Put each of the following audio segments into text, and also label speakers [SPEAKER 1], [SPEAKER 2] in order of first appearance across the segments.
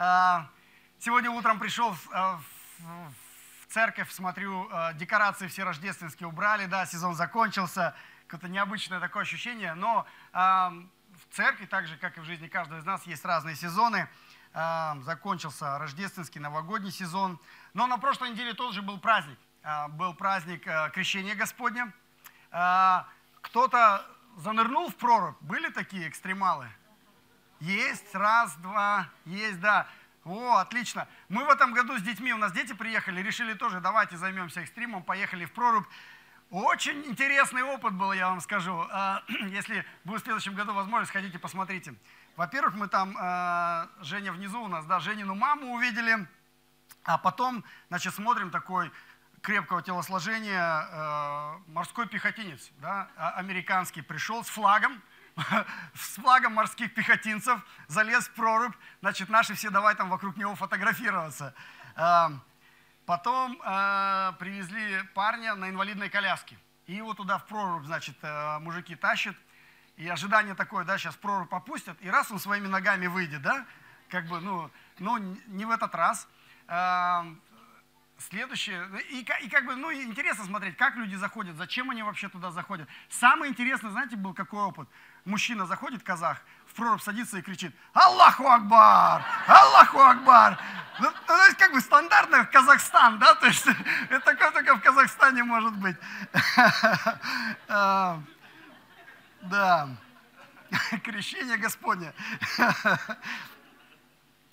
[SPEAKER 1] А, сегодня утром пришел в церковь, смотрю, декорации все рождественские убрали, да, сезон закончился, какое-то необычное такое ощущение, но в церкви, так же, как и в жизни каждого из нас, есть разные сезоны. Закончился рождественский, новогодний сезон. Но на прошлой неделе тоже был праздник. Был праздник Крещения Господня. Кто-то занырнул в прорубь? Были такие экстремалы? Есть, раз, два, есть, да. О, отлично. Мы в этом году с детьми, у нас дети приехали, решили тоже, давайте займемся экстримом, поехали в прорубь. Очень интересный опыт был, я вам скажу. А, если будет в следующем году возможность, сходите, посмотрите. Во-первых, мы там, а, Женя внизу у нас, да, Женину маму увидели, а потом, значит, смотрим такой крепкого телосложения э, морской пехотинец, да, а, американский, пришел с флагом, с флагом морских пехотинцев, залез в прорубь, значит, наши все давай там вокруг него фотографироваться. Э, потом э, привезли парня на инвалидной коляске, и его туда в прорубь, значит, э, мужики тащат, и ожидание такое, да, сейчас прорубь попустят, и раз он своими ногами выйдет, да, как бы, ну, ну не в этот раз. Следующее, и, и как бы, ну, интересно смотреть, как люди заходят, зачем они вообще туда заходят. Самое интересное, знаете, был какой опыт? Мужчина заходит, казах, в прорубь садится и кричит, Аллаху Акбар! Аллаху Акбар! Ну, ну, то есть, как бы стандартный Казахстан, да, то есть, это такое только в Казахстане может быть. А, да, крещение Господне.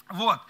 [SPEAKER 1] Вот.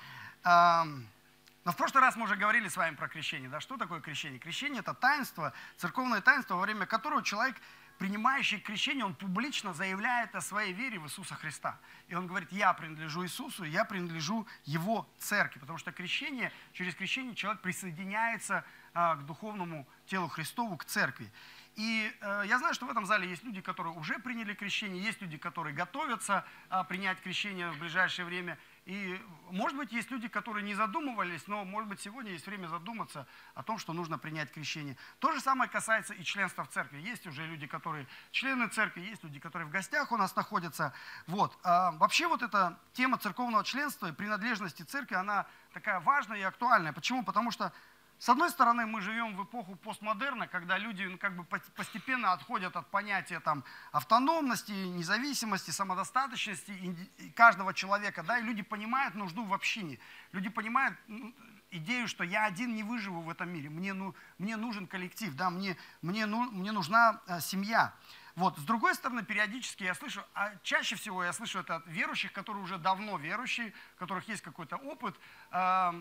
[SPEAKER 1] Но в прошлый раз мы уже говорили с вами про крещение. Да? Что такое крещение? Крещение – это таинство, церковное таинство, во время которого человек, принимающий крещение, он публично заявляет о своей вере в Иисуса Христа. И он говорит, я принадлежу Иисусу, я принадлежу Его церкви. Потому что крещение, через крещение человек присоединяется а, к духовному телу Христову, к церкви. И э, я знаю, что в этом зале есть люди, которые уже приняли крещение, есть люди, которые готовятся э, принять крещение в ближайшее время. И, может быть, есть люди, которые не задумывались, но, может быть, сегодня есть время задуматься о том, что нужно принять крещение. То же самое касается и членства в церкви. Есть уже люди, которые члены церкви, есть люди, которые в гостях у нас находятся. Вот. А вообще вот эта тема церковного членства и принадлежности церкви, она такая важная и актуальная. Почему? Потому что с одной стороны, мы живем в эпоху постмодерна, когда люди ну, как бы постепенно отходят от понятия там, автономности, независимости, самодостаточности каждого человека, да, и люди понимают нужду в общине. Люди понимают ну, идею, что я один не выживу в этом мире, мне, ну, мне нужен коллектив, да, мне, мне, ну, мне нужна э, семья. Вот. С другой стороны, периодически я слышу, а чаще всего я слышу это от верующих, которые уже давно верующие, у которых есть какой-то опыт, э,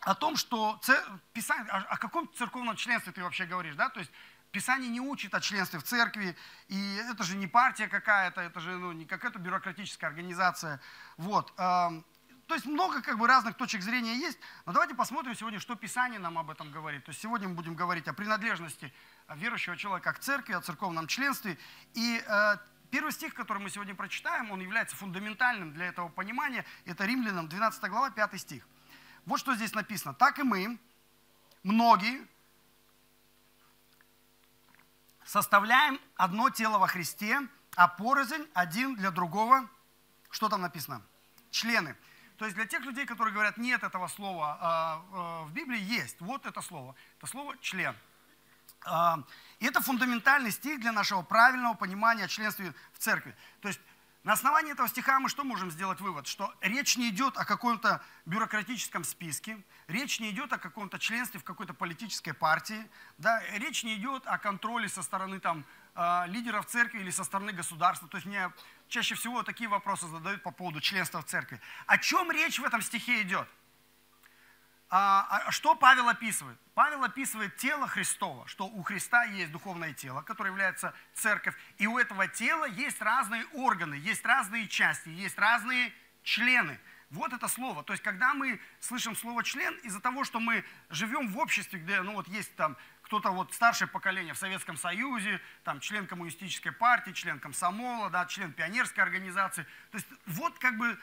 [SPEAKER 1] о том, что Писание, о каком церковном членстве ты вообще говоришь, да, то есть Писание не учит о членстве в церкви, и это же не партия какая-то, это же ну, не какая-то бюрократическая организация, вот. То есть много как бы разных точек зрения есть, но давайте посмотрим сегодня, что Писание нам об этом говорит. То есть сегодня мы будем говорить о принадлежности верующего человека к церкви, о церковном членстве, и э, Первый стих, который мы сегодня прочитаем, он является фундаментальным для этого понимания. Это Римлянам 12 глава, 5 стих. Вот что здесь написано. Так и мы, многие, составляем одно тело во Христе, а порознь один для другого. Что там написано? Члены. То есть для тех людей, которые говорят, нет этого слова а, а, в Библии, есть. Вот это слово. Это слово член. А, и это фундаментальный стих для нашего правильного понимания о членстве в церкви. То есть на основании этого стиха мы что можем сделать вывод? Что речь не идет о каком-то бюрократическом списке, речь не идет о каком-то членстве в какой-то политической партии, да, речь не идет о контроле со стороны там, э, лидеров церкви или со стороны государства. То есть мне чаще всего такие вопросы задают по поводу членства в церкви. О чем речь в этом стихе идет? А, а что Павел описывает? Павел описывает тело Христова, что у Христа есть духовное тело, которое является церковь, и у этого тела есть разные органы, есть разные части, есть разные члены. Вот это слово. То есть, когда мы слышим слово член, из-за того, что мы живем в обществе, где, ну вот есть там кто-то вот старшее поколение в Советском Союзе, там член коммунистической партии, член комсомола, да, член пионерской организации. То есть, вот как бы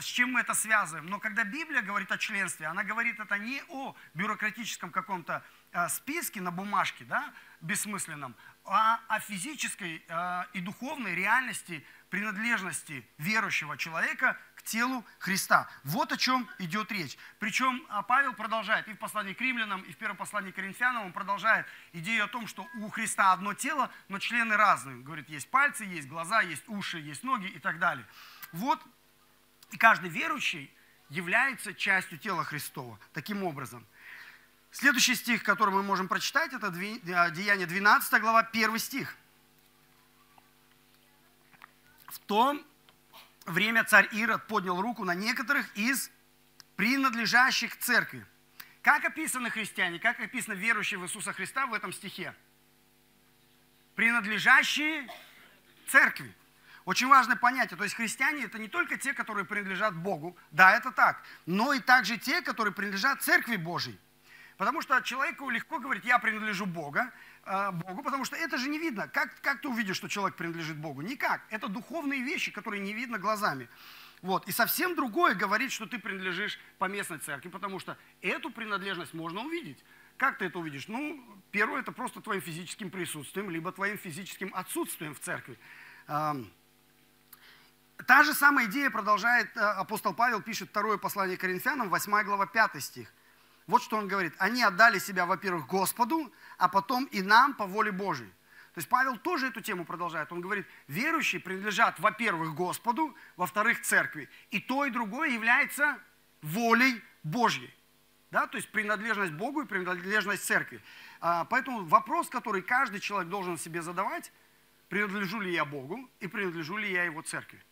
[SPEAKER 1] с чем мы это связываем. Но когда Библия говорит о членстве, она говорит это не о бюрократическом каком-то списке на бумажке, да, бессмысленном, а о физической и духовной реальности принадлежности верующего человека к телу Христа. Вот о чем идет речь. Причем а, Павел продолжает и в послании к римлянам, и в первом послании к коринфянам, он продолжает идею о том, что у Христа одно тело, но члены разные. говорит, есть пальцы, есть глаза, есть уши, есть ноги и так далее. Вот и каждый верующий является частью тела Христова. Таким образом. Следующий стих, который мы можем прочитать, это а, Деяние 12 глава, 1 стих. В то время царь Ирод поднял руку на некоторых из принадлежащих церкви. Как описаны христиане, как описаны верующие в Иисуса Христа в этом стихе? Принадлежащие церкви. Очень важное понятие. То есть христиане это не только те, которые принадлежат Богу, да, это так, но и также те, которые принадлежат Церкви Божьей. Потому что человеку легко говорить, я принадлежу Бога, Э, Богу, потому что это же не видно. Как, как ты увидишь, что человек принадлежит Богу? Никак. Это духовные вещи, которые не видно глазами. Вот. И совсем другое говорит, что ты принадлежишь по местной церкви, потому что эту принадлежность можно увидеть. Как ты это увидишь? Ну, первое, это просто твоим физическим присутствием, либо твоим физическим отсутствием в церкви. Та же самая идея продолжает э, апостол Павел, пишет второе послание Коринфянам, 8 глава, 5 стих. Вот что он говорит. Они отдали себя, во-первых, Господу, а потом и нам по воле Божьей. То есть Павел тоже эту тему продолжает. Он говорит, верующие принадлежат, во-первых, Господу, во-вторых, церкви. И то, и другое является волей Божьей. Да? То есть принадлежность Богу и принадлежность церкви. А, поэтому вопрос, который каждый человек должен себе задавать, принадлежу ли я Богу и принадлежу ли я Его церкви.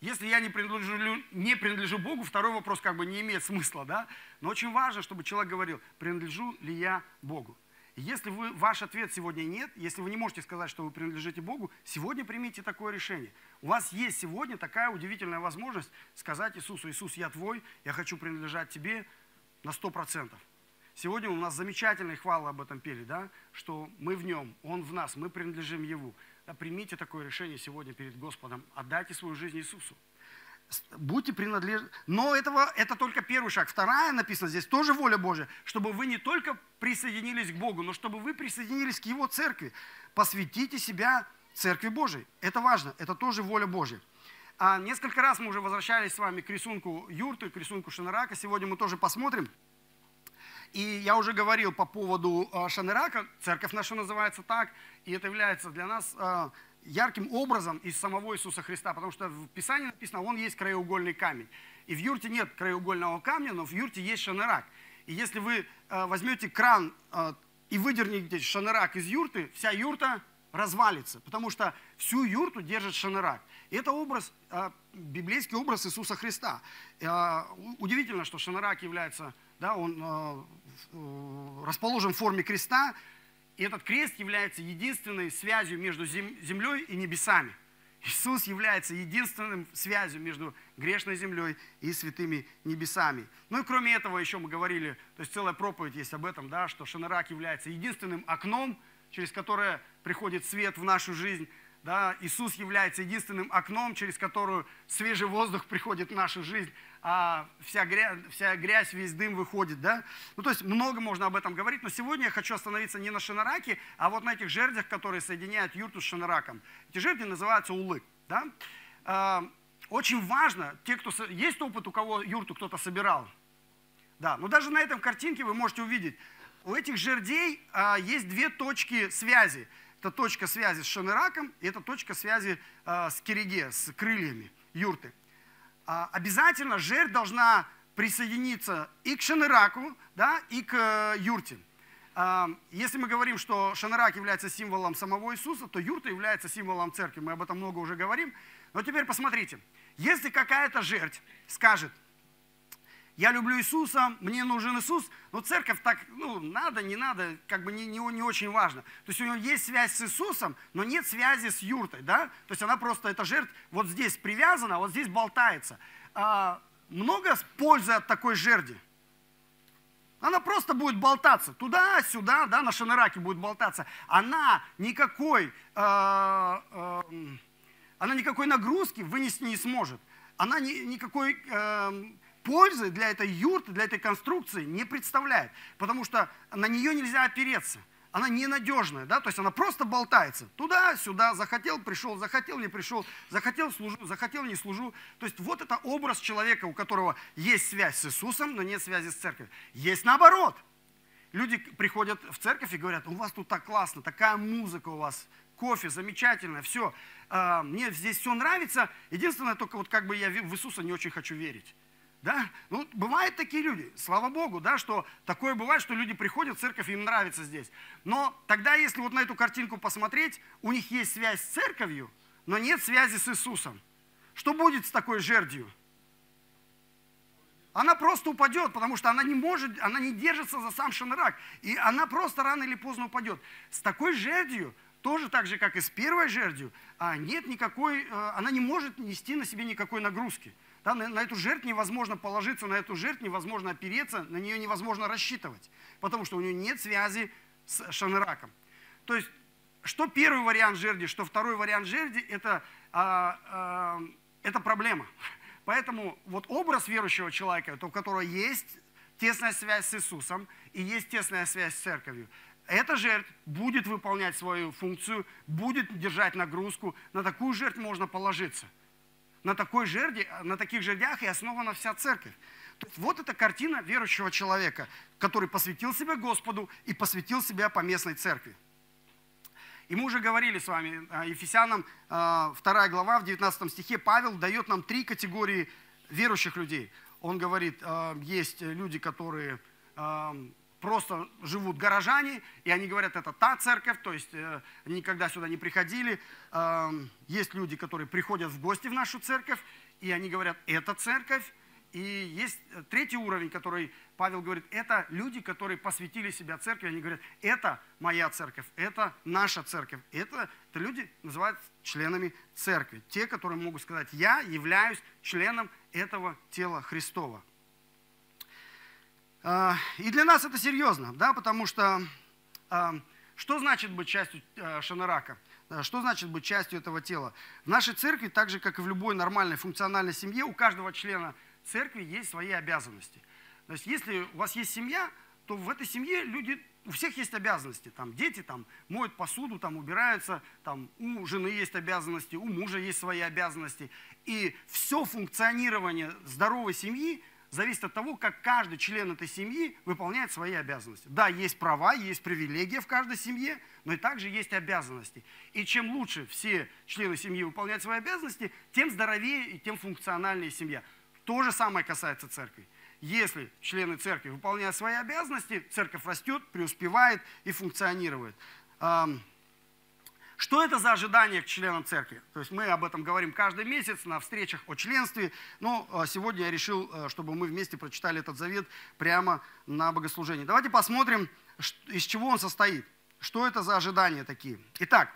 [SPEAKER 1] Если я не принадлежу, не принадлежу Богу, второй вопрос как бы не имеет смысла, да? Но очень важно, чтобы человек говорил, принадлежу ли я Богу. И если вы, ваш ответ сегодня нет, если вы не можете сказать, что вы принадлежите Богу, сегодня примите такое решение. У вас есть сегодня такая удивительная возможность сказать Иисусу, Иисус, я твой, я хочу принадлежать тебе на сто процентов. Сегодня у нас замечательные хвалы об этом пели, да, что мы в нем, он в нас, мы принадлежим Ему. Да, примите такое решение сегодня перед Господом. Отдайте свою жизнь Иисусу. Будьте принадлежны. Но этого, это только первый шаг. Вторая написана здесь, тоже воля Божья, чтобы вы не только присоединились к Богу, но чтобы вы присоединились к Его церкви. Посвятите себя Церкви Божией. Это важно, это тоже воля Божья. А несколько раз мы уже возвращались с вами к рисунку юрты, к рисунку Шанарака. Сегодня мы тоже посмотрим. И я уже говорил по поводу э, Шанерака, церковь наша называется так, и это является для нас э, ярким образом из самого Иисуса Христа, потому что в Писании написано, он есть краеугольный камень. И в юрте нет краеугольного камня, но в юрте есть шанерак. И если вы э, возьмете кран и выдернете шанерак из юрты, вся юрта развалится, потому что всю юрту держит шанерак. И это образ, библейский образ Иисуса Христа. Удивительно, что шанерак является да, он расположен в форме креста, и этот крест является единственной связью между землей и небесами. Иисус является единственным связью между грешной землей и святыми небесами. Ну и кроме этого еще мы говорили, то есть целая проповедь есть об этом, да, что Шанарак является единственным окном, через которое приходит свет в нашу жизнь. Да, Иисус является единственным окном, через которое свежий воздух приходит в нашу жизнь а вся, грязь, вся грязь, весь дым выходит, да? Ну, то есть много можно об этом говорить, но сегодня я хочу остановиться не на шинараке, а вот на этих жердях, которые соединяют юрту с шинараком. Эти жерди называются улык, да? А, очень важно, те, кто... Есть опыт, у кого юрту кто-то собирал? Да, но даже на этом картинке вы можете увидеть, у этих жердей а, есть две точки связи. Это точка связи с шанераком и это точка связи а, с кереге, с крыльями юрты. А, обязательно жертва должна присоединиться и к Шанераку, да, и к э, юрте. А, если мы говорим, что Шанерак является символом самого Иисуса, то юрта является символом церкви. Мы об этом много уже говорим. Но теперь посмотрите. Если какая-то жертва скажет, я люблю Иисуса, мне нужен Иисус, но церковь так, ну, надо, не надо, как бы не, не, не очень важно. То есть у него есть связь с Иисусом, но нет связи с юртой, да? То есть она просто, эта жертва вот здесь привязана, вот здесь болтается. А, много пользы от такой жерди? Она просто будет болтаться туда-сюда, да, на шанераке будет болтаться. Она никакой... Э, э, она никакой нагрузки вынести не сможет. Она ни, никакой э, пользы для этой юрты, для этой конструкции не представляет, потому что на нее нельзя опереться. Она ненадежная, да, то есть она просто болтается. Туда-сюда, захотел, пришел, захотел, не пришел, захотел, служу, захотел, не служу. То есть вот это образ человека, у которого есть связь с Иисусом, но нет связи с церковью. Есть наоборот. Люди приходят в церковь и говорят, у вас тут так классно, такая музыка у вас, кофе, замечательно, все. А, мне здесь все нравится. Единственное, только вот как бы я в Иисуса не очень хочу верить. Да? Ну, бывают такие люди, слава Богу, да, что такое бывает, что люди приходят в церковь, им нравится здесь. Но тогда, если вот на эту картинку посмотреть, у них есть связь с церковью, но нет связи с Иисусом. Что будет с такой жердью? Она просто упадет, потому что она не может, она не держится за сам шанрак. И она просто рано или поздно упадет. С такой жердью, тоже так же, как и с первой жердью, а нет никакой, э, она не может нести на себе никакой нагрузки. Да, на, на эту жертву невозможно положиться, на эту жертву невозможно опереться, на нее невозможно рассчитывать, потому что у нее нет связи с шанраком. То есть, что первый вариант жерди, что второй вариант жерди, это, а, а, это проблема. Поэтому вот образ верующего человека, у которого есть тесная связь с Иисусом и есть тесная связь с церковью, эта жертва будет выполнять свою функцию, будет держать нагрузку, на такую жертву можно положиться – на, такой жерде, на таких жердях и основана вся церковь. То есть вот эта картина верующего человека, который посвятил себя Господу и посвятил себя поместной церкви. И мы уже говорили с вами, а, Ефесянам 2 а, глава, в 19 стихе, Павел дает нам три категории верующих людей. Он говорит, а, есть люди, которые просто живут горожане, и они говорят, это та церковь, то есть э, никогда сюда не приходили. Э, есть люди, которые приходят в гости в нашу церковь, и они говорят, это церковь. И есть третий уровень, который Павел говорит, это люди, которые посвятили себя церкви, они говорят, это моя церковь, это наша церковь. Это, это люди называют членами церкви. Те, которые могут сказать, я являюсь членом этого тела Христова. А, и для нас это серьезно, да, потому что а, что значит быть частью а, Шанарака? Что значит быть частью этого тела? В нашей церкви, так же, как и в любой нормальной функциональной семье, у каждого члена церкви есть свои обязанности. То есть, если у вас есть семья, то в этой семье люди, у всех есть обязанности. Там дети там, моют посуду, там, убираются, там, у жены есть обязанности, у мужа есть свои обязанности. И все функционирование здоровой семьи – зависит от того, как каждый член этой семьи выполняет свои обязанности. Да, есть права, есть привилегии в каждой семье, но и также есть обязанности. И чем лучше все члены семьи выполняют свои обязанности, тем здоровее и тем функциональнее семья. То же самое касается церкви. Если члены церкви выполняют свои обязанности, церковь растет, преуспевает и функционирует. Что это за ожидание к членам церкви? То есть мы об этом говорим каждый месяц на встречах о членстве, но а, сегодня я решил, а, чтобы мы вместе прочитали этот завет прямо на богослужении. Давайте посмотрим, из чего он состоит. Что это за ожидания такие? Итак,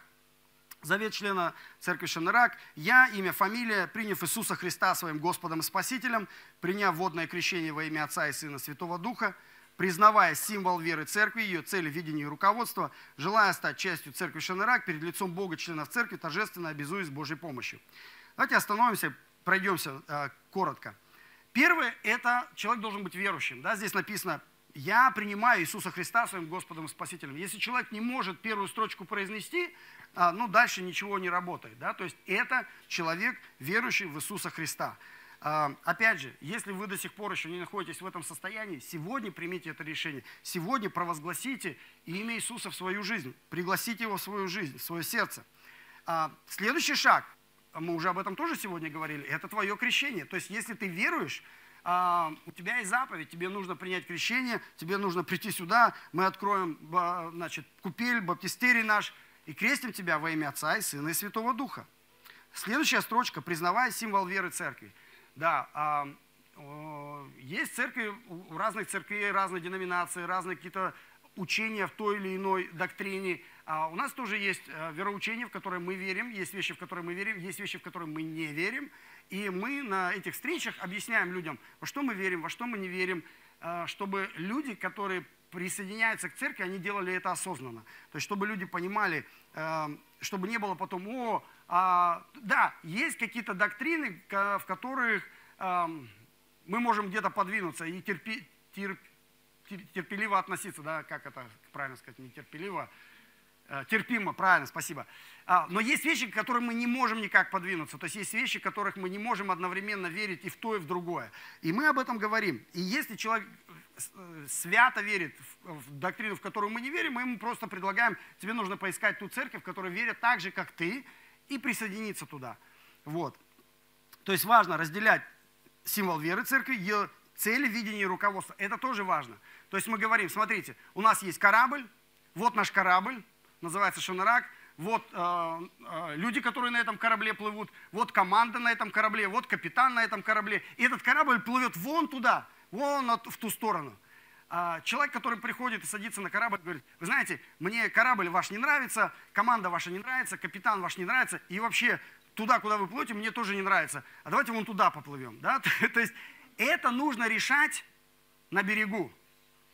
[SPEAKER 1] Завет члена церкви Шанарак. Я, имя, фамилия, приняв Иисуса Христа своим Господом и Спасителем, приняв водное крещение во имя Отца и Сына Святого Духа, признавая символ веры церкви, ее цели, видения и руководства, желая стать частью церкви Шанарак, перед лицом Бога, членов церкви, торжественно обязуюсь Божьей помощью. Давайте остановимся, пройдемся э, коротко. Первое – это человек должен быть верующим. Да? Здесь написано «Я принимаю Иисуса Христа своим Господом и Спасителем». Если человек не может первую строчку произнести, э, ну, дальше ничего не работает. Да? То есть это человек, верующий в Иисуса Христа. А, опять же, если вы до сих пор еще не находитесь в этом состоянии, сегодня примите это решение. Сегодня провозгласите имя Иисуса в свою жизнь. Пригласите его в свою жизнь, в свое сердце. А, следующий шаг, мы уже об этом тоже сегодня говорили, это твое крещение. То есть, если ты веруешь, а, у тебя есть заповедь, тебе нужно принять крещение, тебе нужно прийти сюда, мы откроем значит, купель, баптистерий наш, и крестим тебя во имя Отца и Сына и Святого Духа. Следующая строчка, признавая символ веры церкви. Да, а, есть церкви, у разных церквей, разные деноминации, разные какие-то учения в той или иной доктрине. А у нас тоже есть э, вероучение, в которое мы верим, есть вещи, в которые мы верим, есть вещи, в которые мы не верим. И мы на этих встречах объясняем людям, во что мы верим, во что мы не верим, э, чтобы люди, которые присоединяются к церкви, они делали это осознанно. То есть, чтобы люди понимали, э, чтобы не было потом, о, а, да, есть какие-то доктрины, в которых э, мы можем где-то подвинуться и терпи, терп, терпеливо относиться, да, как это правильно сказать, не терпеливо, Э, терпимо, правильно, спасибо. А, но есть вещи, к которым мы не можем никак подвинуться. То есть есть вещи, которых мы не можем одновременно верить и в то, и в другое. И мы об этом говорим. И если человек свято верит в доктрину, в которую мы не верим, мы ему просто предлагаем, тебе нужно поискать ту церковь, в которой верят так же, как ты, и присоединиться туда. Вот. То есть важно разделять символ веры церкви, ее цели, видение и руководство. Это тоже важно. То есть мы говорим, смотрите, у нас есть корабль, вот наш корабль, называется Шанарак. Вот э, э, люди, которые на этом корабле плывут, вот команда на этом корабле, вот капитан на этом корабле. И этот корабль плывет вон туда, вон в ту сторону. А человек, который приходит и садится на корабль, говорит, вы знаете, мне корабль ваш не нравится, команда ваша не нравится, капитан ваш не нравится, и вообще туда, куда вы плывете, мне тоже не нравится. А давайте вон туда поплывем. Да? То есть это нужно решать на берегу.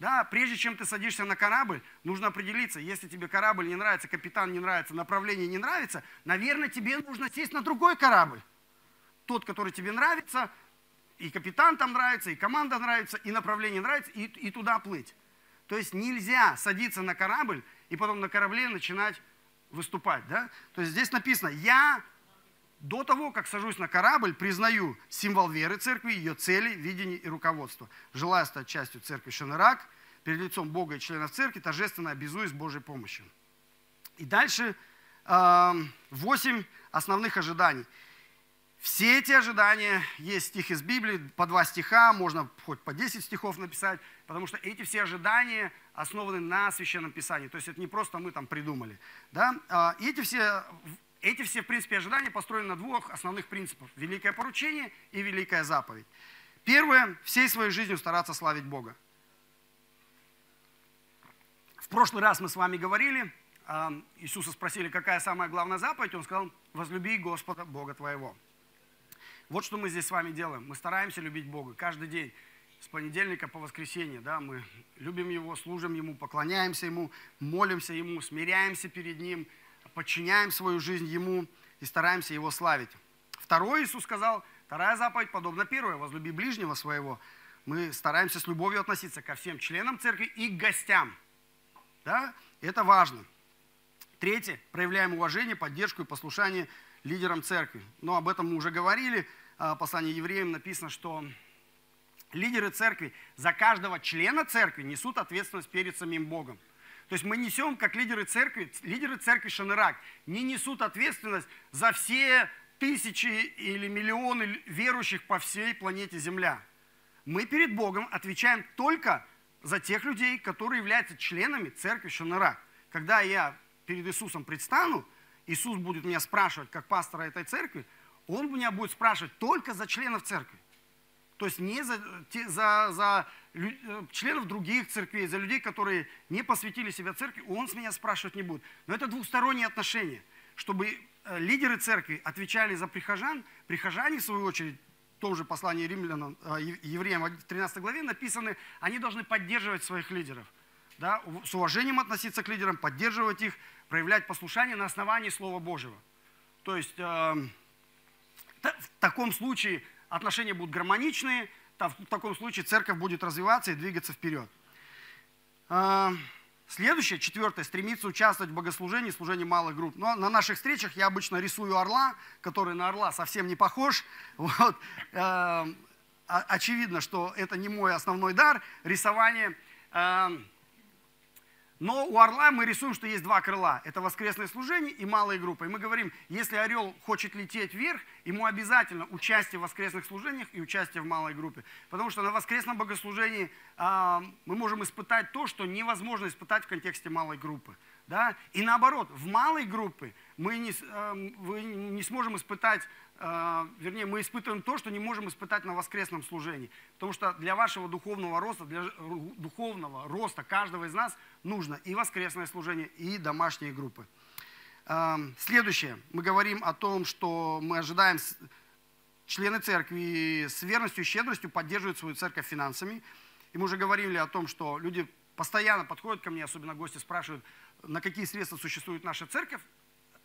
[SPEAKER 1] Да, прежде чем ты садишься на корабль, нужно определиться, если тебе корабль не нравится, капитан не нравится, направление не нравится, наверное, тебе нужно сесть на другой корабль. Тот, который тебе нравится, и капитан там нравится, и команда нравится, и направление нравится, и, и туда плыть. То есть нельзя садиться на корабль и потом на корабле начинать выступать. Да? То есть здесь написано, я до того, как сажусь на корабль, признаю символ веры церкви, ее цели, видение и руководство. Желаю стать частью церкви Шанарак, перед лицом Бога и членов церкви, торжественно обязуюсь Божьей помощью. И дальше восемь основных ожиданий. Все эти ожидания, есть стих из Библии, по два стиха, можно хоть по 10 стихов написать, потому что эти все ожидания основаны на Священном Писании. То есть это не просто мы там придумали. Да? А, и эти все эти все, в принципе, ожидания построены на двух основных принципах. Великое поручение и великая заповедь. Первое, всей своей жизнью стараться славить Бога. В прошлый раз мы с вами говорили, а, Иисуса спросили, какая самая главная заповедь, Он сказал, возлюби Господа Бога твоего. Вот что мы здесь с вами делаем. Мы стараемся любить Бога каждый день, с понедельника по воскресенье. Да, мы любим Его, служим Ему, поклоняемся Ему, молимся Ему, смиряемся перед Ним – подчиняем свою жизнь Ему и стараемся Его славить. Второе Иисус сказал, вторая заповедь подобна первой, возлюби ближнего своего. Мы стараемся с любовью относиться ко всем членам церкви и к гостям. Да? Это важно. Третье, проявляем уважение, поддержку и послушание лидерам церкви. Но об этом мы уже говорили. В послании евреям написано, что лидеры церкви за каждого члена церкви несут ответственность перед самим Богом. То есть мы несем, как лидеры церкви, лидеры церкви Шанырак, не несут ответственность за все тысячи или миллионы верующих по всей планете Земля. Мы перед Богом отвечаем только за тех людей, которые являются членами церкви Шанырак. Когда я перед Иисусом предстану, Иисус будет меня спрашивать, как пастора этой церкви, Он меня будет спрашивать только за членов церкви. То есть не за, за, за Э, членов других церквей, за людей, которые не посвятили себя церкви, он с меня спрашивать не будет. Но это двухсторонние отношения. Чтобы э, лидеры церкви отвечали за прихожан, прихожане, в свою очередь, в том же послании римлянам, э, евреям в 13 главе написаны, они должны поддерживать своих лидеров. Да, с уважением относиться к лидерам, поддерживать их, проявлять послушание на основании Слова Божьего. То есть э, в таком случае отношения будут гармоничные, в таком случае церковь будет развиваться и двигаться вперед. А, следующее, четвертое, стремиться участвовать в богослужении, служении малых групп. Но на наших встречах я обычно рисую орла, который на орла совсем не похож. Вот. А, очевидно, что это не мой основной дар, рисование. Но у орла мы рисуем, что есть два крыла. Это воскресное служение и малые группы. И мы говорим, если орел хочет лететь вверх, ему обязательно участие в воскресных служениях и участие в малой группе. Потому что на воскресном богослужении э, мы можем испытать то, что невозможно испытать в контексте малой группы. Да? И наоборот, в малой группе мы не, э, вы не сможем испытать вернее, мы испытываем то, что не можем испытать на воскресном служении. Потому что для вашего духовного роста, для духовного роста каждого из нас нужно и воскресное служение, и домашние группы. А, следующее. Мы говорим о том, что мы ожидаем, члены церкви с верностью и щедростью поддерживают свою церковь финансами. И мы уже говорили о том, что люди постоянно подходят ко мне, особенно гости спрашивают, на какие средства существует наша церковь.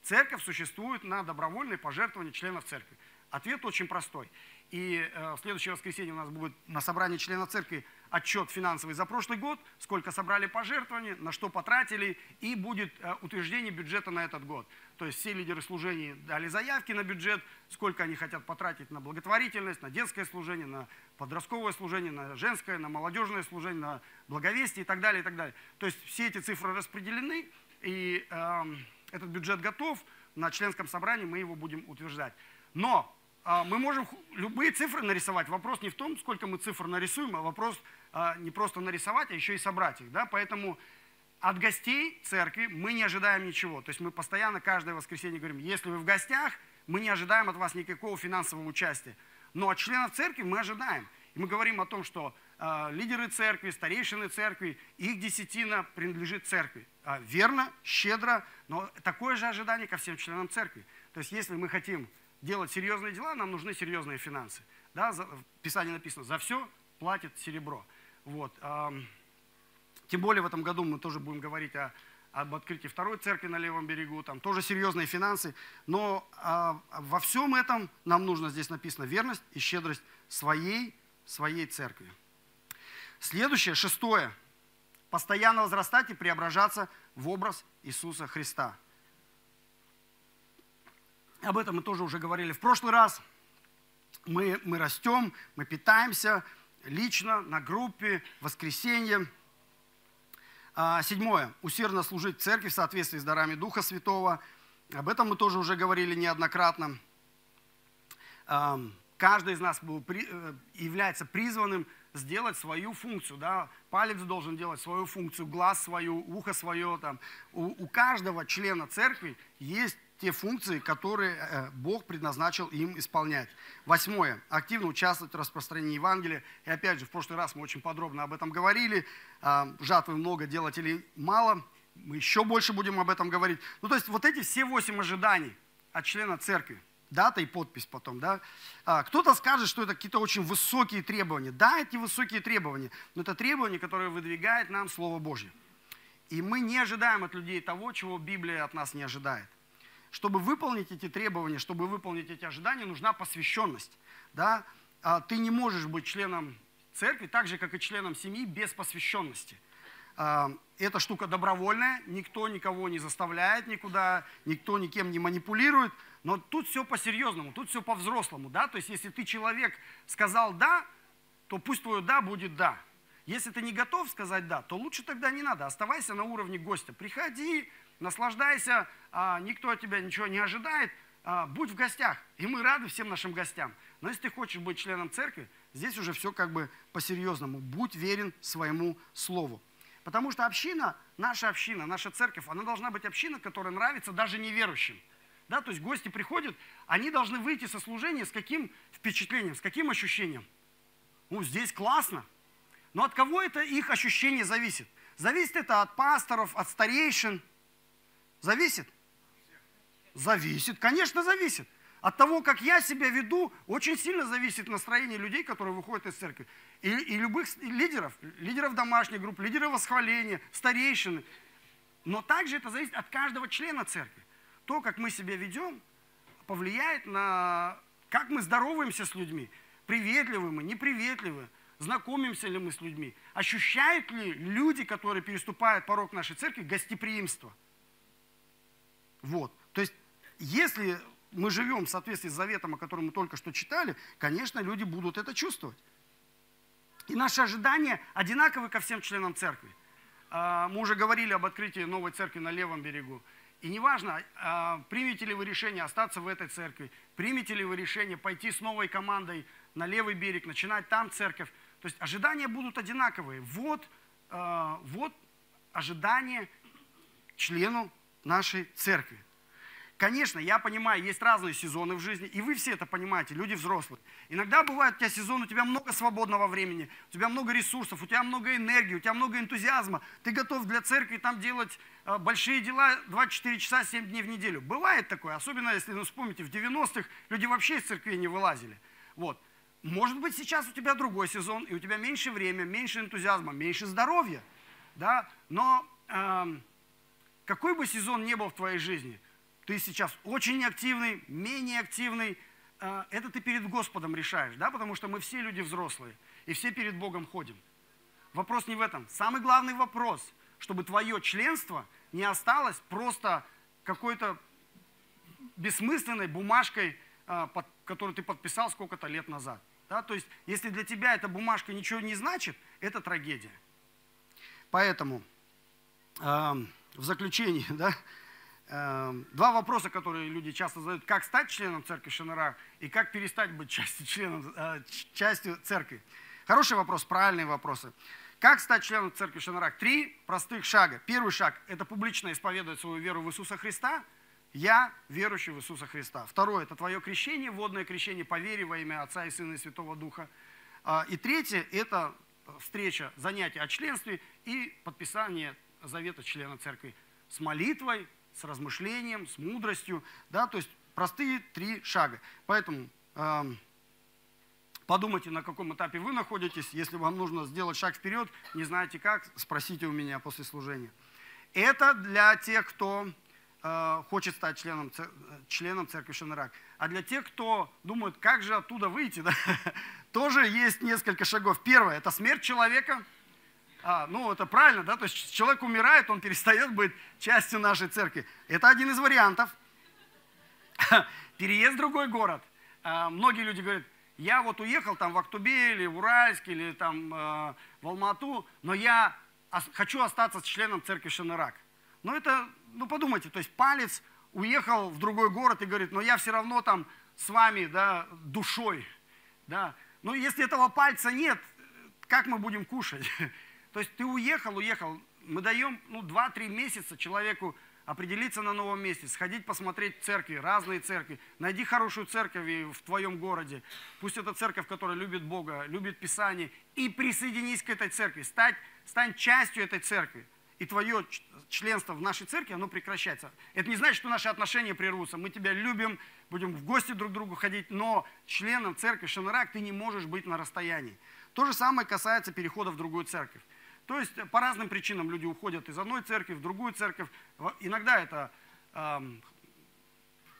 [SPEAKER 1] Церковь существует на добровольные пожертвования членов церкви. Ответ очень простой. И э, в следующее воскресенье у нас будет на собрании членов церкви отчет финансовый за прошлый год, сколько собрали пожертвований, на что потратили, и будет э, утверждение бюджета на этот год. То есть все лидеры служений дали заявки на бюджет, сколько они хотят потратить на благотворительность, на детское служение, на подростковое служение, на женское, на молодежное служение, на благовестие и так далее, и так далее. То есть все эти цифры распределены, и э, этот бюджет готов, на членском собрании мы его будем утверждать. Но э, мы можем любые цифры нарисовать. Вопрос не в том, сколько мы цифр нарисуем, а вопрос э, не просто нарисовать, а еще и собрать их. Да? Поэтому от гостей церкви мы не ожидаем ничего. То есть мы постоянно каждое воскресенье говорим, если вы в гостях, мы не ожидаем от вас никакого финансового участия. Но от членов церкви мы ожидаем. И мы говорим о том, что лидеры церкви, старейшины церкви, их десятина принадлежит церкви. Э, верно, щедро, но такое же ожидание ко всем членам церкви. То есть если мы хотим делать серьезные дела, нам нужны серьезные финансы. Да, в Писании написано, за все платит серебро. Вот. Э, тем более в этом году мы тоже будем говорить о, об открытии второй церкви на левом берегу, там тоже серьезные финансы. Но а, во всем этом нам нужно, здесь написано, верность и щедрость своей, своей церкви. Следующее, шестое. Постоянно возрастать и преображаться в образ Иисуса Христа. Об этом мы тоже уже говорили в прошлый раз. Мы, мы растем, мы питаемся лично, на группе, в воскресенье – а, седьмое. Усердно служить церкви в соответствии с дарами Духа Святого. Об этом мы тоже уже говорили неоднократно. Каждый из нас э, является призванным сделать свою функцию. Да? Палец должен делать свою функцию, глаз свою, ухо свое. Там. У, у каждого члена церкви есть те функции, которые э, Бог предназначил им исполнять. Восьмое. Активно участвовать в распространении Евангелия. И опять же, в прошлый раз мы очень подробно об этом говорили. А, жатвы много, делателей мало. Мы еще больше будем об этом говорить. Ну, то есть вот эти все восемь ожиданий от члена церкви. Дата и подпись потом, да. А, кто-то скажет, что это какие-то очень высокие требования. Да, эти высокие требования, но это требования, которые выдвигает нам Слово Божье. И мы не ожидаем от людей того, чего Библия от нас не ожидает чтобы выполнить эти требования, чтобы выполнить эти ожидания, нужна посвященность. Да? А ты не можешь быть членом церкви, так же, как и членом семьи, без посвященности. Эта штука добровольная, никто никого не заставляет никуда, никто никем не манипулирует, но тут все по-серьезному, тут все по-взрослому. Да? То есть, если ты человек сказал «да», то пусть твое «да» будет «да». Если ты не готов сказать «да», то лучше тогда не надо, оставайся на уровне гостя. Приходи, наслаждайся, а, никто от тебя ничего не ожидает, а, будь в гостях. И мы рады всем нашим гостям. Но если ты хочешь быть членом церкви, здесь уже все как бы по-серьезному. Будь верен своему слову. Потому что община, наша община, наша церковь, она должна быть община, которая нравится даже неверующим. Да, то есть гости приходят, они должны выйти со служения с каким впечатлением, с каким ощущением? Ну, здесь классно. Но от кого это их ощущение зависит? Зависит это от пасторов, от старейшин, Зависит? Зависит, конечно, зависит. От того, как я себя веду, очень сильно зависит настроение людей, которые выходят из церкви. И, и любых лидеров, лидеров домашних групп, лидеров восхваления, старейшины. Но также это зависит от каждого члена церкви. То, как мы себя ведем, повлияет на, как мы здороваемся с людьми. Приветливы мы, неприветливы, знакомимся ли мы с людьми. Ощущают ли люди, которые переступают порог нашей церкви, гостеприимство – вот. То есть, если мы живем в соответствии с заветом, о котором мы только что читали, конечно, люди будут это чувствовать. И наши ожидания одинаковы ко всем членам церкви. А, мы уже говорили об открытии новой церкви на левом берегу. И неважно, а, примете ли вы решение остаться в этой церкви, примете ли вы решение пойти с новой командой на левый берег, начинать там церковь. То есть ожидания будут одинаковые. Вот, а, вот ожидание члену нашей церкви. Конечно, я понимаю, есть разные сезоны в жизни, и вы все это понимаете, люди взрослые. Иногда бывает у тебя сезон, у тебя много свободного времени, у тебя много ресурсов, у тебя много энергии, у тебя много энтузиазма. Ты готов для церкви там делать э, большие дела 24 часа 7 дней в неделю. Бывает такое, особенно если, ну, вспомните, в 90-х люди вообще из церкви не вылазили. Вот. Может быть, сейчас у тебя другой сезон, и у тебя меньше времени, меньше энтузиазма, меньше здоровья. да, но э, какой бы сезон ни был в твоей жизни, ты сейчас очень активный, менее активный, э, это ты перед Господом решаешь, да, потому что мы все люди взрослые, и все перед Богом ходим. Вопрос не в этом. Самый главный вопрос, чтобы твое членство не осталось просто какой-то бессмысленной бумажкой, э, которую ты подписал сколько-то лет назад. Да? То есть, если для тебя эта бумажка ничего не значит, это трагедия. Поэтому э, в заключении, да, два вопроса, которые люди часто задают. Как стать членом церкви Шанара и как перестать быть частью, членом, э, частью церкви? Хороший вопрос, правильные вопросы. Как стать членом церкви Шанарак? Три простых шага. Первый шаг – это публично исповедовать свою веру в Иисуса Христа. Я верующий в Иисуса Христа. Второе – это твое крещение, водное крещение по вере во имя Отца и Сына и Святого Духа. А, и третье – это встреча, занятие о членстве и подписание завета члена церкви с молитвой, с размышлением, с мудростью. Да, то есть простые три шага. Поэтому э, подумайте, на каком этапе вы находитесь. Если вам нужно сделать шаг вперед, не знаете как, спросите у меня после служения. Это для тех, кто э, хочет стать членом, членом церкви Шенерак. А для тех, кто думает, как же оттуда выйти, да, тоже есть несколько шагов. Первое – это смерть человека. А, ну, это правильно, да? То есть человек умирает, он перестает быть частью нашей церкви. Это один из вариантов. Переезд в другой город. А, многие люди говорят, я вот уехал там в Актубе или в Уральск или там э, в Алмату, но я хочу остаться членом церкви Шенерак. Ну, это, ну, подумайте, то есть палец уехал в другой город и говорит, но я все равно там с вами, да, душой, да, ну, если этого пальца нет, как мы будем кушать? То есть ты уехал, уехал. Мы даем ну, 2-3 месяца человеку определиться на новом месте, сходить посмотреть церкви, разные церкви. Найди хорошую церковь в твоем городе. Пусть это церковь, которая любит Бога, любит Писание. И присоединись к этой церкви. Стань, стань частью этой церкви. И твое членство в нашей церкви, оно прекращается. Это не значит, что наши отношения прервутся. Мы тебя любим, будем в гости друг к другу ходить, но членом церкви Шанарак ты не можешь быть на расстоянии. То же самое касается перехода в другую церковь. То есть по разным причинам люди уходят из одной церкви в другую церковь. Иногда это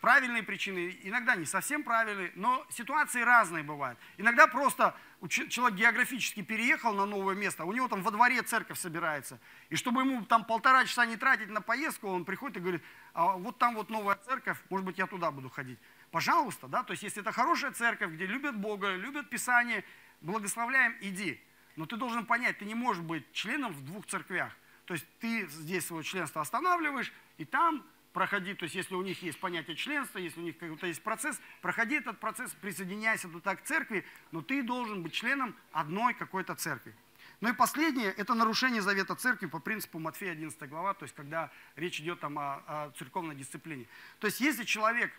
[SPEAKER 1] правильные причины, иногда не совсем правильные, но ситуации разные бывают. Иногда просто человек географически переехал на новое место, а у него там во дворе церковь собирается. И чтобы ему там полтора часа не тратить на поездку, он приходит и говорит, а вот там вот новая церковь, может быть, я туда буду ходить. Пожалуйста, да, то есть если это хорошая церковь, где любят Бога, любят Писание, благословляем, иди. Но ты должен понять, ты не можешь быть членом в двух церквях. То есть ты здесь свое членство останавливаешь, и там проходи, то есть если у них есть понятие членства, если у них какой-то есть процесс, проходи этот процесс, присоединяйся туда к церкви, но ты должен быть членом одной какой-то церкви. Ну и последнее, это нарушение завета церкви по принципу Матфея 11 глава, то есть когда речь идет там о, о церковной дисциплине. То есть если человек,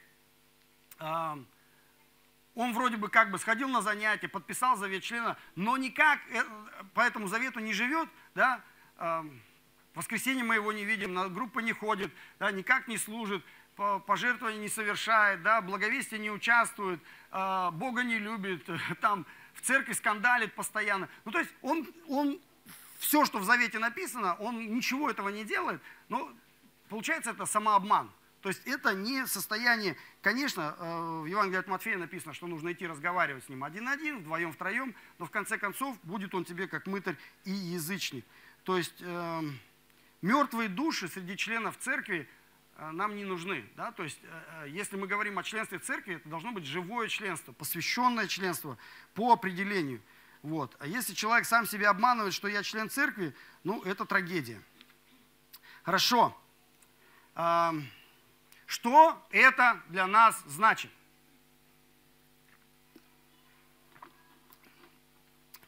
[SPEAKER 1] э, он вроде бы как бы сходил на занятия, подписал завет члена, но никак э, по этому завету не живет, да, в воскресенье мы его не видим, на группы не ходит, да, никак не служит, пожертвования не совершает, да, благовестие не участвует, а, Бога не любит, там в церкви скандалит постоянно. Ну, то есть он, он все, что в Завете написано, он ничего этого не делает, но получается это самообман. То есть это не состояние, конечно, э, в Евангелии от Матфея написано, что нужно идти разговаривать с ним один на один, вдвоем, втроем, но в конце концов будет он тебе как мытарь и язычник. То есть эм, Мертвые души среди членов церкви э, нам не нужны. Да? То есть, э, э, если мы говорим о членстве церкви, это должно быть живое членство, посвященное членство по определению. Вот. А если человек сам себя обманывает, что я член церкви, ну, это трагедия. Хорошо. Что это для нас значит?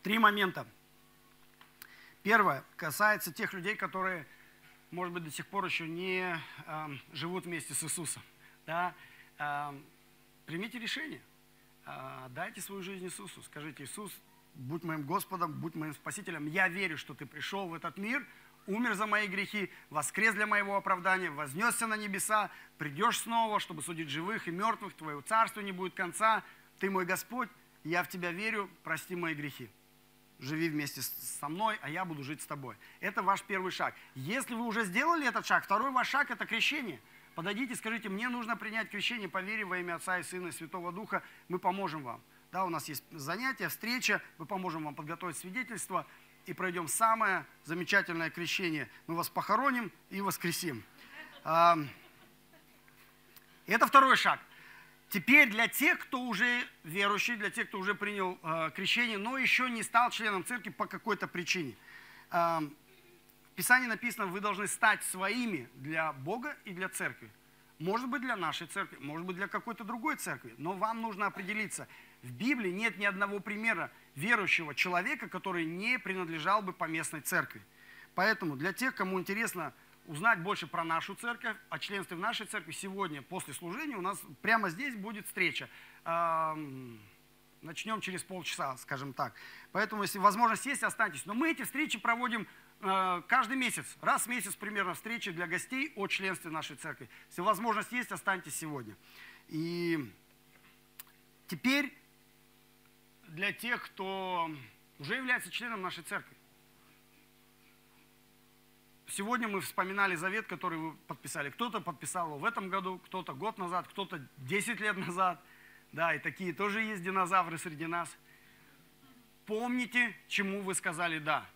[SPEAKER 1] Три момента. Первое касается тех людей, которые может быть, до сих пор еще не э, живут вместе с Иисусом. Да? Э, примите решение. Э, дайте свою жизнь Иисусу. Скажите, Иисус, будь моим Господом, будь моим Спасителем. Я верю, что ты пришел в этот мир, умер за мои грехи, воскрес для моего оправдания, вознесся на небеса, придешь снова, чтобы судить живых и мертвых, твоего царства не будет конца. Ты мой Господь, я в тебя верю, прости мои грехи. живи вместе со мной, а я буду жить с тобой. Это ваш первый шаг. Если вы уже сделали этот шаг, второй ваш шаг – это крещение. Подойдите, скажите, мне нужно принять крещение по вере во имя Отца и Сына и Святого Духа, мы поможем вам. Да, у нас есть занятия, встреча, мы поможем вам подготовить свидетельство и пройдем самое замечательное крещение. Мы вас похороним и воскресим. Это второй шаг. Теперь для тех, кто уже верующий, для тех, кто уже принял э, крещение, но еще не стал членом церкви по какой-то причине. Э, в Писании написано, вы должны стать своими для Бога и для церкви. Может быть для нашей церкви, может быть для какой-то другой церкви, но вам нужно определиться. В Библии нет ни одного примера верующего человека, который не принадлежал бы по местной церкви. Поэтому для тех, кому интересно узнать больше про нашу церковь, о членстве в нашей церкви, сегодня после служения у нас прямо здесь будет встреча. Начнем через полчаса, скажем так. Поэтому, если возможность есть, останьтесь. Но мы эти встречи проводим э, каждый месяц. Раз в месяц примерно встречи для гостей о членстве нашей церкви. Если возможность есть, останьтесь сегодня. И теперь для тех, кто уже является членом нашей церкви. Сегодня мы вспоминали завет, который вы подписали. Кто-то подписал его в этом году, кто-то год назад, кто-то 10 лет назад. Да, и такие тоже есть динозавры среди нас. Помните, чему вы сказали «да».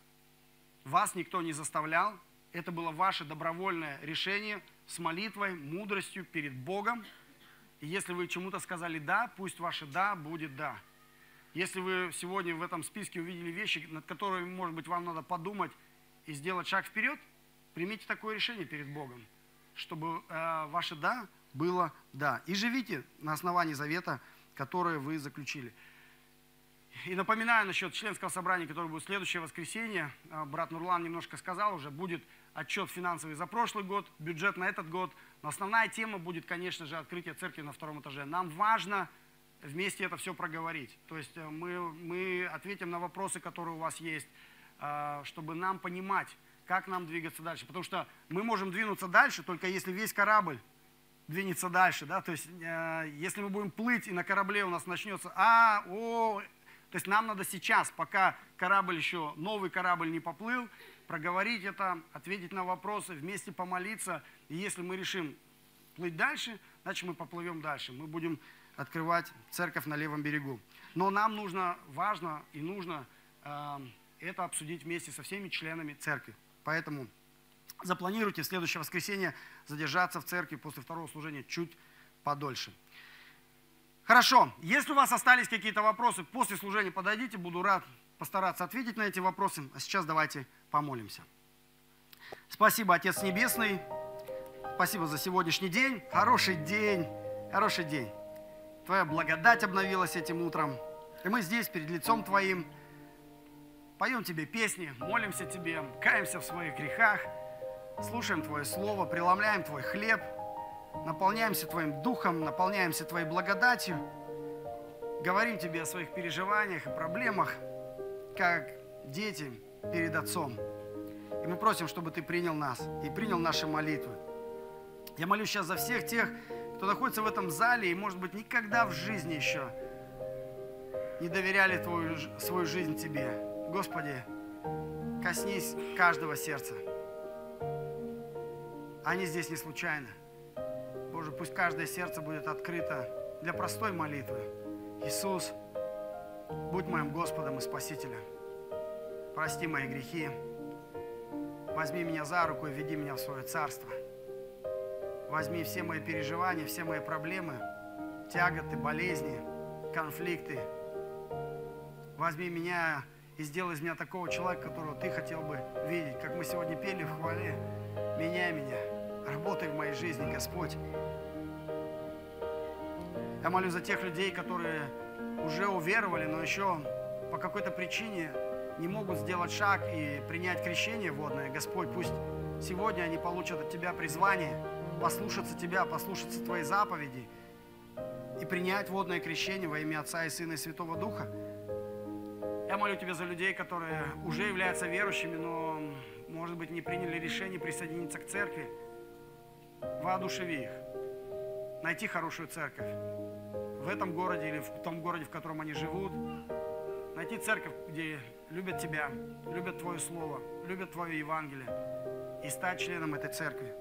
[SPEAKER 1] Вас никто не заставлял. Это было ваше добровольное решение с молитвой, мудростью перед Богом. И если вы чему-то сказали «да», пусть ваше «да» будет «да». Если вы сегодня в этом списке увидели вещи, над которыми, может быть, вам надо подумать и сделать шаг вперед – Примите такое решение перед Богом, чтобы э, ваше «да» было «да». И живите на основании завета, которое вы заключили. И напоминаю насчет членского собрания, которое будет в следующее воскресенье. Э, брат Нурлан немножко сказал уже, будет отчет финансовый за прошлый год, бюджет на этот год. Но основная тема будет, конечно же, открытие церкви на втором этаже. Нам важно вместе это все проговорить. То есть э, мы, мы ответим на вопросы, которые у вас есть, э, чтобы нам понимать, как нам двигаться дальше. Потому что мы можем двинуться дальше, только если весь корабль двинется дальше. Да? То есть, э, если мы будем плыть, и на корабле у нас начнется А, О, то есть нам надо сейчас, пока корабль еще, новый корабль не поплыл, проговорить это, ответить на вопросы, вместе помолиться. И если мы решим плыть дальше, значит мы поплывем дальше. Мы будем открывать церковь на левом берегу. Но нам нужно, важно и нужно э, это обсудить вместе со всеми членами церкви. Поэтому запланируйте в следующее воскресенье задержаться в церкви после второго служения чуть подольше. Хорошо, если у вас остались какие-то вопросы, после служения подойдите, буду рад постараться ответить на эти вопросы. А сейчас давайте помолимся. Спасибо, Отец Небесный. Спасибо за сегодняшний день. Хороший день, хороший день. Твоя благодать обновилась этим утром. И мы здесь, перед лицом Твоим, поем Тебе песни, молимся Тебе, каемся в своих грехах, слушаем Твое Слово, преломляем Твой хлеб, наполняемся Твоим Духом, наполняемся Твоей благодатью, говорим Тебе о своих переживаниях и проблемах, как дети перед Отцом. И мы просим, чтобы Ты принял нас и принял наши молитвы. Я молюсь сейчас за всех тех, кто находится в этом зале и, может быть, никогда в жизни еще не доверяли твою, свою жизнь Тебе. Господи, коснись каждого сердца. Они здесь не случайно. Боже, пусть каждое сердце будет открыто для простой молитвы. Иисус, будь моим Господом и Спасителем. Прости мои грехи. Возьми меня за руку и веди меня в свое царство. Возьми все мои переживания, все мои проблемы, тяготы, болезни, конфликты. Возьми меня и сделай из меня такого человека, которого ты хотел бы видеть. Как мы сегодня пели в хвале. Меняй меня, работай в моей жизни, Господь. Я молю за тех людей, которые уже уверовали, но еще по какой-то причине не могут сделать шаг и принять крещение водное. Господь, пусть сегодня они получат от Тебя призвание послушаться Тебя, послушаться Твоей заповеди и принять водное крещение во имя Отца и Сына и Святого Духа. Я молю Тебя за людей, которые уже являются верующими, но, может быть, не приняли решение присоединиться к церкви. Воодушеви их. Найти хорошую церковь в этом городе или в том городе, в котором они живут. найти церковь, где любят тебя, любят Твое Слово, любят Твое Евангелие, и стать членом этой церкви.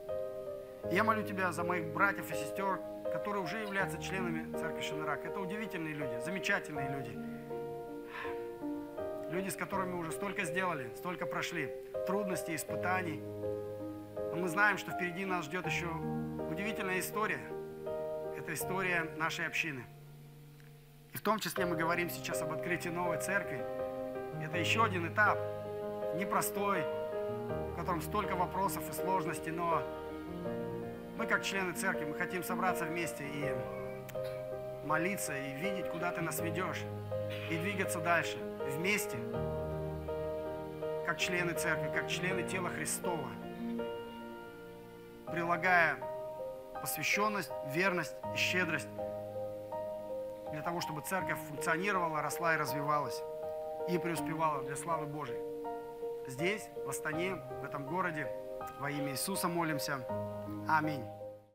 [SPEAKER 1] Я молю Тебя за моих братьев и сестер, которые уже являются членами церкви Шинарак. Это удивительные люди, замечательные люди. Люди, с которыми уже столько сделали, столько прошли, трудностей, испытаний. Но мы знаем, что впереди нас ждет еще удивительная история. Это история нашей общины. И в том числе мы говорим сейчас об открытии новой церкви. Это еще один этап, непростой, в котором столько вопросов и сложностей, но мы, как члены церкви, мы хотим собраться вместе и молиться, и видеть, куда ты нас ведешь, и двигаться дальше вместе, как члены церкви, как члены тела Христова, прилагая посвященность, верность и щедрость для того, чтобы церковь функционировала, росла и развивалась и преуспевала для славы Божией. Здесь, в Астане, в этом городе, во имя Иисуса молимся. Amém.